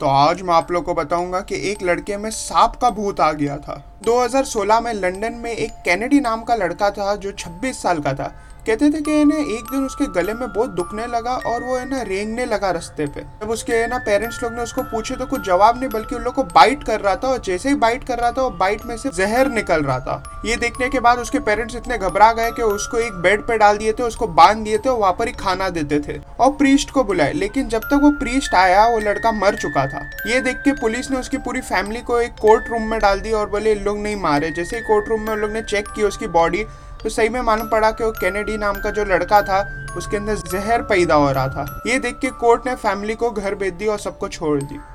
तो आज मैं आप लोग को बताऊँगा कि एक लड़के में सांप का भूत आ गया था। 2016 में लंदन में एक कैनेडी नाम का लड़का था जो 26 साल का था। कहते थे कि इन्हें एक दिन उसके गले में बहुत दुखने लगा और वो है ना रेंगने लगा रास्ते पे। जब उसके, है ना पेरेंट्स लोग ने उसको पूछे तो कुछ जवाब नहीं, बल्कि उन लोग को बाइट कर रहा था और जैसे ही बाइट कर रहा था, वो बाइट में से जहर निकल रहा था। ये देखने के बाद उसके पेरेंट्स इतने घबरा गए कि उसको एक बेड पे डाल दिए थे, उसको बाँध दिए थे और वहाँ पर ही खाना देते थे और प्रीस्ट को बुलाए। लेकिन जब तक वो प्रीस्ट आया, वो लड़का मर चुका था। ये देख के पुलिस ने उसकी पूरी फैमिली को एक कोर्ट रूम में डाल दी और बोले, इन लोग नहीं मारे। जैसे ही कोर्ट रूम में उन लोग ने चेक की उसकी बॉडी तो सही में मालूम पड़ा कि वो कैनेडी नाम का जो लड़का था, उसके अंदर जहर पैदा हो रहा था। ये देख के कोर्ट ने फैमिली को घर भेज दी और सबको छोड़ दी